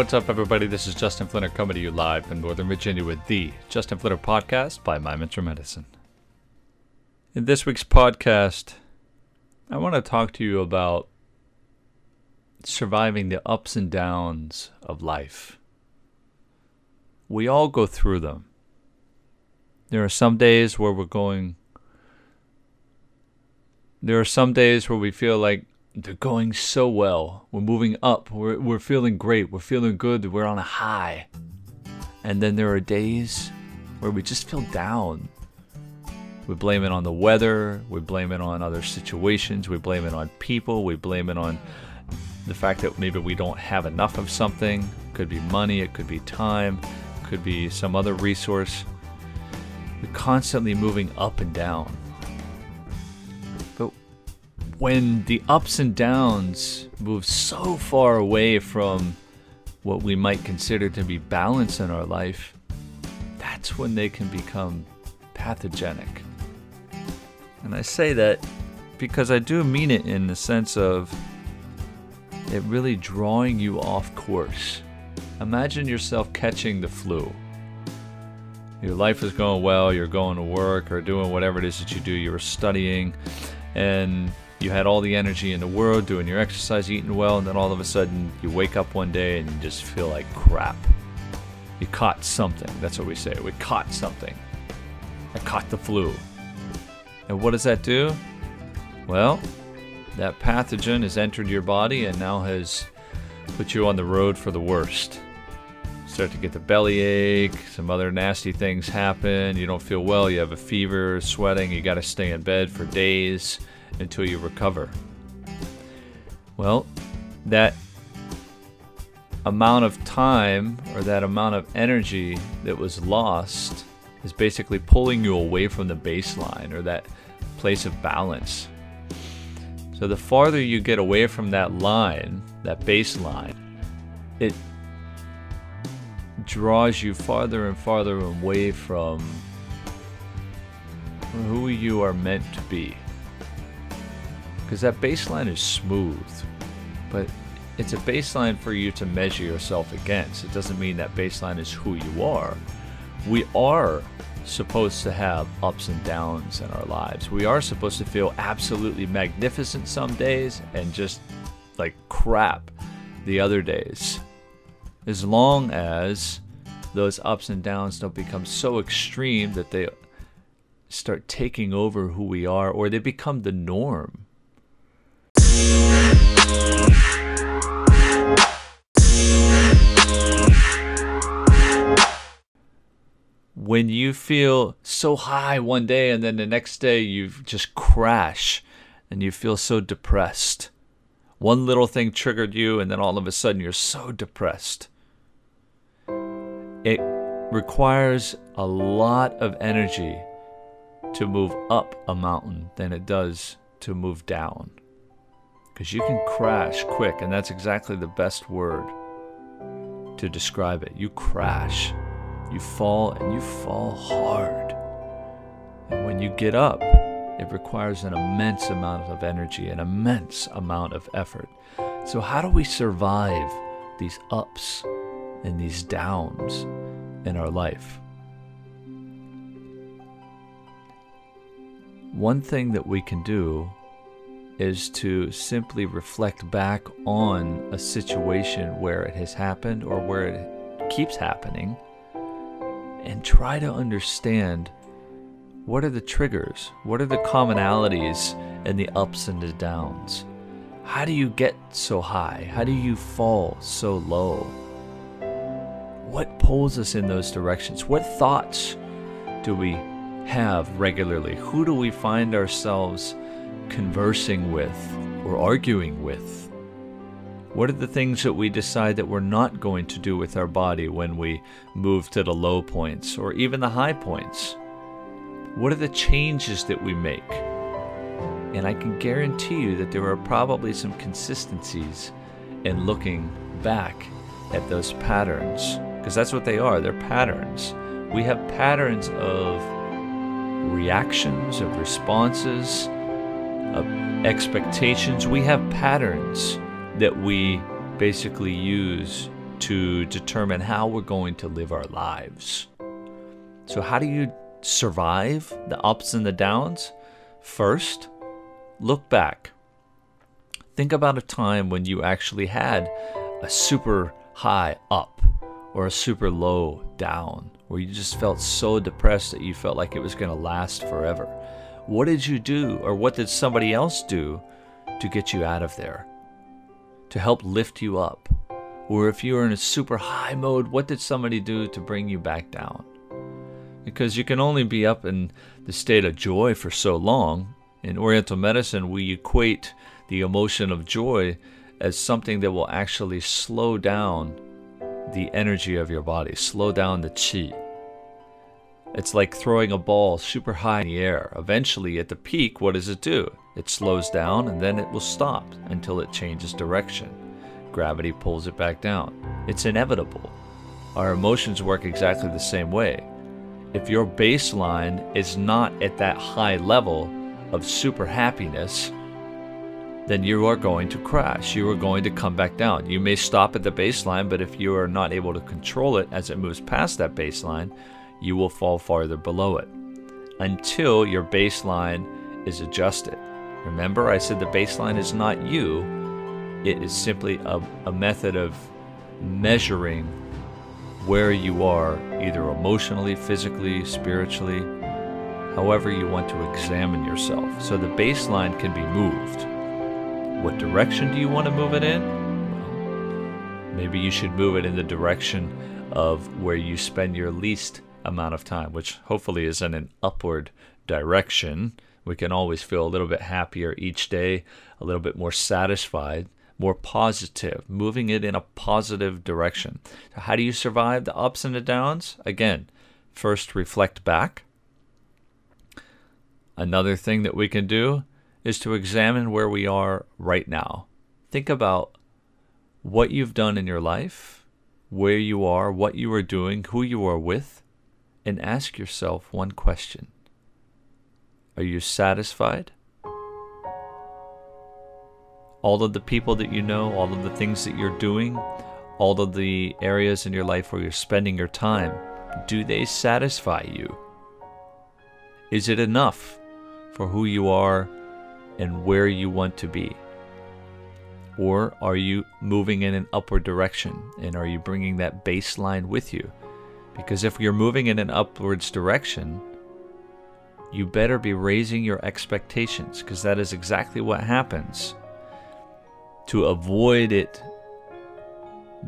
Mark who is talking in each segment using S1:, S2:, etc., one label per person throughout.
S1: What's up, everybody? This is Justin Flinner coming to you live from Northern Virginia with the Justin Flinner podcast by My Mentor Medicine. In this week's podcast, I want to talk to you about surviving the ups and downs of life. We all go through them. There are some days where we're going, there are some days where we feel like they're going so well. We're moving up. We're, we're feeling great. We're feeling good. We're on a high. And then there are days where we just feel down. We blame it on the weather. We blame it on other situations. We blame it on people. We blame it on the fact that maybe we don't have enough of something. It could be money. It could be time. It could be some other resource. We're constantly moving up and down when the ups and downs move so far away from what we might consider to be balance in our life, that's when they can become pathogenic. And I say that because I do mean it in the sense of it really drawing you off course. Imagine yourself catching the flu. Your life is going well, you're going to work or doing whatever it is that you do, you're studying, and you had all the energy in the world doing your exercise, eating well, and then all of a sudden you wake up one day and you just feel like crap. You caught something. That's what we say. We caught something. I caught the flu. And what does that do? Well, that pathogen has entered your body and now has put you on the road for the worst. Start to get the belly ache, some other nasty things happen, you don't feel well, you have a fever, sweating, you got to stay in bed for days until you recover. Well, that amount of time or that amount of energy that was lost is basically pulling you away from the baseline or that place of balance. So the farther you get away from that line, that baseline, it draws you farther and farther away from who you are meant to be because that baseline is smooth, but it's a baseline for you to measure yourself against. It doesn't mean that baseline is who you are. We are supposed to have ups and downs in our lives. We are supposed to feel absolutely magnificent some days and just like crap the other days. As long as those ups and downs don't become so extreme that they start taking over who we are or they become the norm. When you feel so high one day and then the next day you just crash and you feel so depressed. One little thing triggered you and then all of a sudden you're so depressed. It requires a lot of energy to move up a mountain than it does to move down because you can crash quick, and that's exactly the best word to describe it. You crash, you fall, and you fall hard. And when you get up, it requires an immense amount of energy, an immense amount of effort. So, how do we survive these ups and these downs in our life? One thing that we can do is to simply reflect back on a situation where it has happened or where it keeps happening and try to understand what are the triggers? What are the commonalities and the ups and the downs? How do you get so high? How do you fall so low? What pulls us in those directions? What thoughts do we have regularly? Who do we find ourselves conversing with or arguing with? What are the things that we decide that we're not going to do with our body when we move to the low points or even the high points? What are the changes that we make? And I can guarantee you that there are probably some consistencies in looking back at those patterns, because that's what they are. They're patterns. We have patterns of reactions, of responses, of expectations. We have patterns that we basically use to determine how we're going to live our lives. So, how do you survive the ups and the downs? First, look back. Think about a time when you actually had a super high up or a super low down, where you just felt so depressed that you felt like it was going to last forever. What did you do, or what did somebody else do to get you out of there? To help lift you up? Or if you were in a super high mode, what did somebody do to bring you back down? Because you can only be up in the state of joy for so long. In Oriental medicine, we equate the emotion of joy as something that will actually slow down the energy of your body, slow down the chi. It's like throwing a ball super high in the air. Eventually, at the peak, what does it do? It slows down and then it will stop until it changes direction. Gravity pulls it back down. It's inevitable. Our emotions work exactly the same way. If your baseline is not at that high level of super happiness, then you are going to crash. You are going to come back down. You may stop at the baseline, but if you are not able to control it as it moves past that baseline, you will fall farther below it until your baseline is adjusted. Remember, I said the baseline is not you, it is simply a, a method of measuring where you are, either emotionally, physically, spiritually, however you want to examine yourself. So the baseline can be moved. What direction do you want to move it in? maybe you should move it in the direction of where you spend your least amount of time, which hopefully is in an upward direction. We can always feel a little bit happier each day, a little bit more satisfied, more positive, moving it in a positive direction. So how do you survive the ups and the downs? Again, first reflect back. Another thing that we can do is to examine where we are right now. Think about what you've done in your life, where you are, what you are doing, who you are with, and ask yourself one question Are you satisfied? All of the people that you know, all of the things that you're doing, all of the areas in your life where you're spending your time, do they satisfy you? Is it enough for who you are and where you want to be? Or are you moving in an upward direction and are you bringing that baseline with you? Because if you're moving in an upwards direction, you better be raising your expectations because that is exactly what happens. To avoid it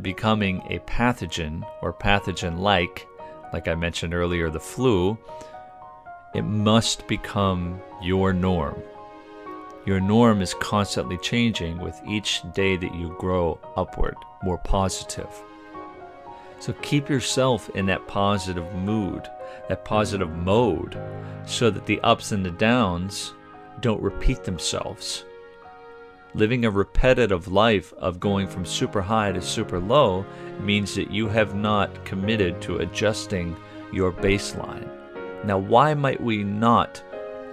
S1: becoming a pathogen or pathogen like, like I mentioned earlier, the flu, it must become your norm. Your norm is constantly changing with each day that you grow upward, more positive. So keep yourself in that positive mood, that positive mode, so that the ups and the downs don't repeat themselves. Living a repetitive life of going from super high to super low means that you have not committed to adjusting your baseline. Now, why might we not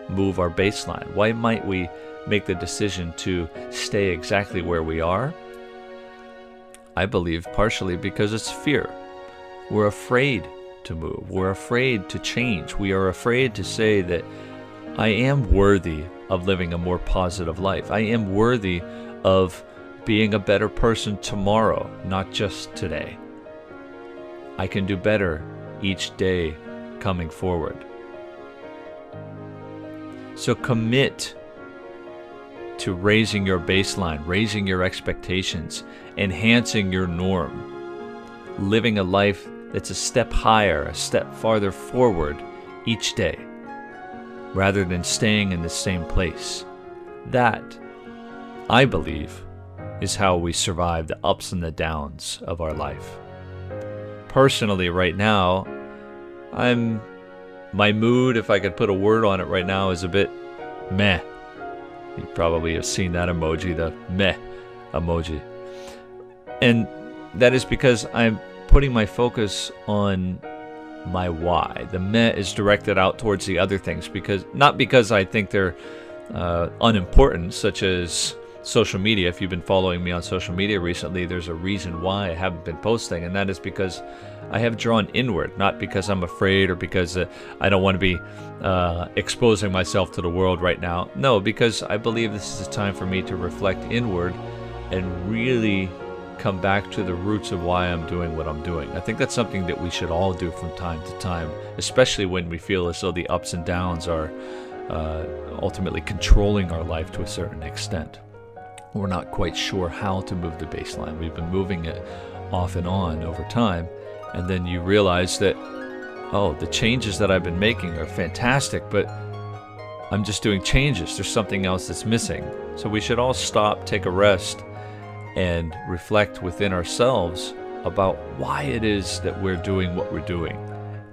S1: move our baseline? Why might we make the decision to stay exactly where we are? I believe partially because it's fear. We're afraid to move. We're afraid to change. We are afraid to say that I am worthy of living a more positive life. I am worthy of being a better person tomorrow, not just today. I can do better each day coming forward. So commit to raising your baseline, raising your expectations, enhancing your norm, living a life that's a step higher, a step farther forward each day, rather than staying in the same place. That, I believe, is how we survive the ups and the downs of our life. Personally, right now, I'm. My mood, if I could put a word on it right now, is a bit meh. You probably have seen that emoji, the meh emoji. And that is because I'm putting my focus on my why. The meh is directed out towards the other things because not because I think they're uh, unimportant, such as social media, if you've been following me on social media recently, there's a reason why I haven't been posting, and that is because I have drawn inward, not because I'm afraid or because uh, I don't want to be uh, exposing myself to the world right now. No, because I believe this is a time for me to reflect inward and really come back to the roots of why I'm doing what I'm doing. I think that's something that we should all do from time to time, especially when we feel as though the ups and downs are uh, ultimately controlling our life to a certain extent. We're not quite sure how to move the baseline. We've been moving it off and on over time, and then you realize that, oh, the changes that I've been making are fantastic, but I'm just doing changes. There's something else that's missing. So we should all stop, take a rest, and reflect within ourselves about why it is that we're doing what we're doing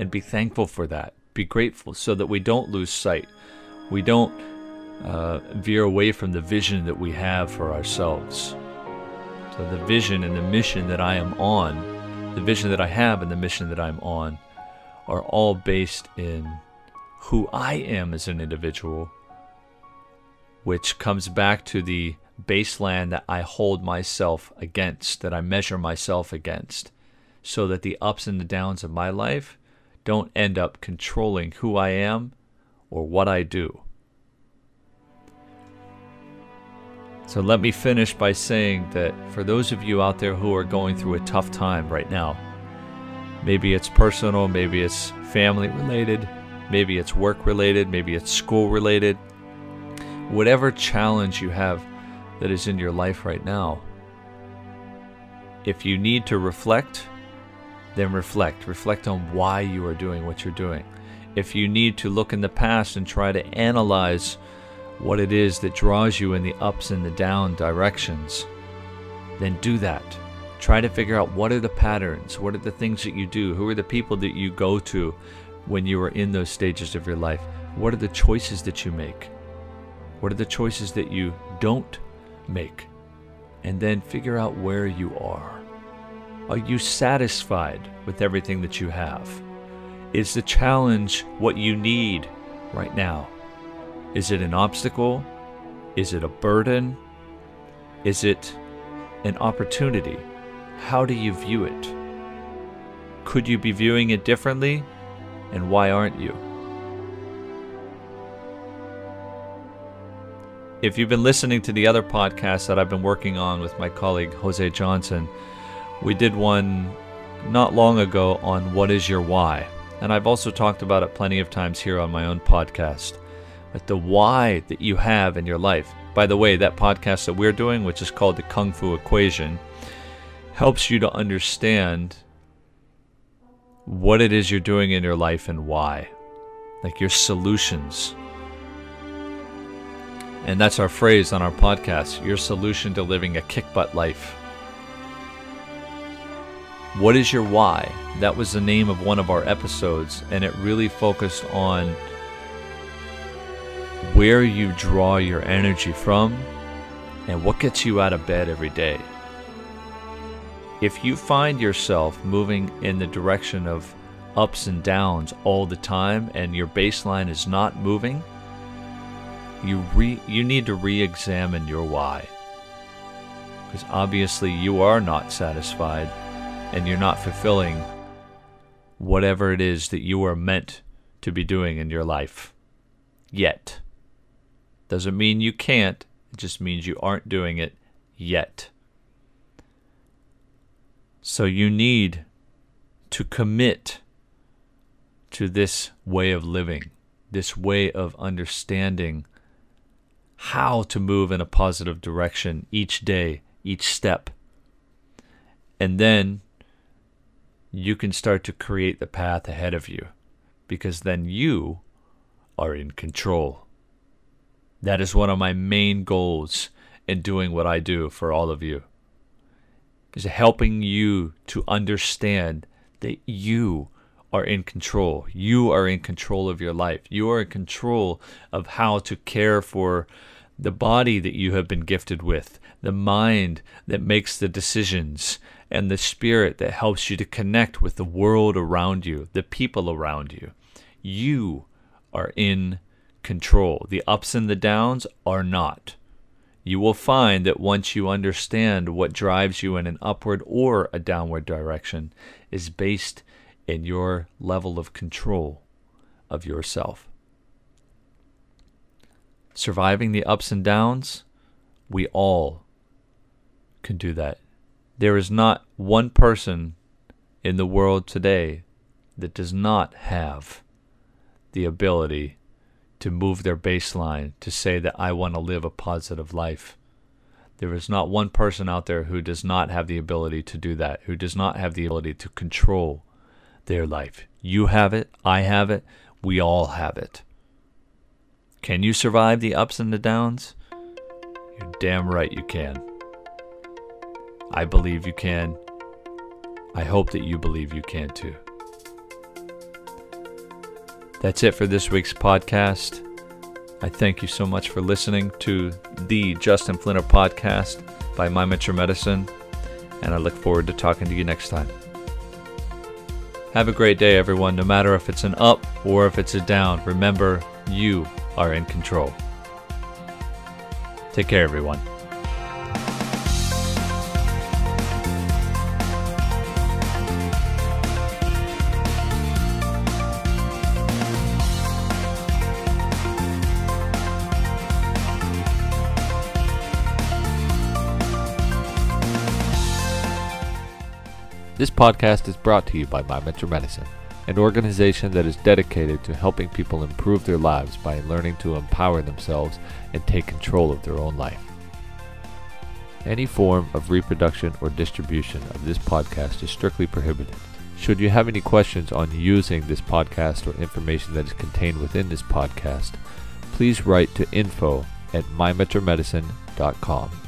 S1: and be thankful for that. Be grateful so that we don't lose sight. We don't uh, veer away from the vision that we have for ourselves. So, the vision and the mission that I am on, the vision that I have and the mission that I'm on, are all based in who I am as an individual, which comes back to the baseline that I hold myself against, that I measure myself against, so that the ups and the downs of my life don't end up controlling who I am or what I do. So let me finish by saying that for those of you out there who are going through a tough time right now, maybe it's personal, maybe it's family related, maybe it's work related, maybe it's school related, whatever challenge you have that is in your life right now. If you need to reflect, then reflect. Reflect on why you are doing what you're doing. If you need to look in the past and try to analyze what it is that draws you in the ups and the down directions, then do that. Try to figure out what are the patterns, what are the things that you do, who are the people that you go to when you are in those stages of your life, what are the choices that you make, what are the choices that you don't make, and then figure out where you are. Are you satisfied with everything that you have? Is the challenge what you need right now? Is it an obstacle? Is it a burden? Is it an opportunity? How do you view it? Could you be viewing it differently? And why aren't you? If you've been listening to the other podcasts that I've been working on with my colleague Jose Johnson, we did one not long ago on what is your why. And I've also talked about it plenty of times here on my own podcast. But the why that you have in your life. By the way, that podcast that we're doing, which is called the Kung Fu Equation, helps you to understand what it is you're doing in your life and why. Like your solutions and that's our phrase on our podcast your solution to living a kick butt life. What is your why? That was the name of one of our episodes, and it really focused on where you draw your energy from and what gets you out of bed every day. If you find yourself moving in the direction of ups and downs all the time and your baseline is not moving, you re you need to re-examine your why. Because obviously you are not satisfied and you're not fulfilling whatever it is that you are meant to be doing in your life yet. Doesn't mean you can't, it just means you aren't doing it yet. So you need to commit to this way of living, this way of understanding how to move in a positive direction each day, each step. And then you can start to create the path ahead of you because then you are in control. That is one of my main goals in doing what I do for all of you. Is helping you to understand that you are in control. You are in control of your life. You are in control of how to care for the body that you have been gifted with, the mind that makes the decisions, and the spirit that helps you to connect with the world around you, the people around you. You are in control. The ups and the downs are not. you will find that once you understand what drives you in an upward or a downward direction is based in your level of control of yourself. Surviving the ups and downs, we all can do that. There is not one person in the world today that does not have the ability to move their baseline to say that I want to live a positive life. There is not one person out there who does not have the ability to do that, who does not have the ability to control their life. You have it, I have it, we all have it. Can you survive the ups and the downs? You're damn right you can. I believe you can. I hope that you believe you can too. That's it for this week's podcast. I thank you so much for listening to the Justin Flinner podcast by My Mentor Medicine, and I look forward to talking to you next time. Have a great day, everyone. No matter if it's an up or if it's a down, remember you are in control. Take care, everyone.
S2: This podcast is brought to you by My Medicine, an organization that is dedicated to helping people improve their lives by learning to empower themselves and take control of their own life. Any form of reproduction or distribution of this podcast is strictly prohibited. Should you have any questions on using this podcast or information that is contained within this podcast, please write to info at mymentormedicine.com.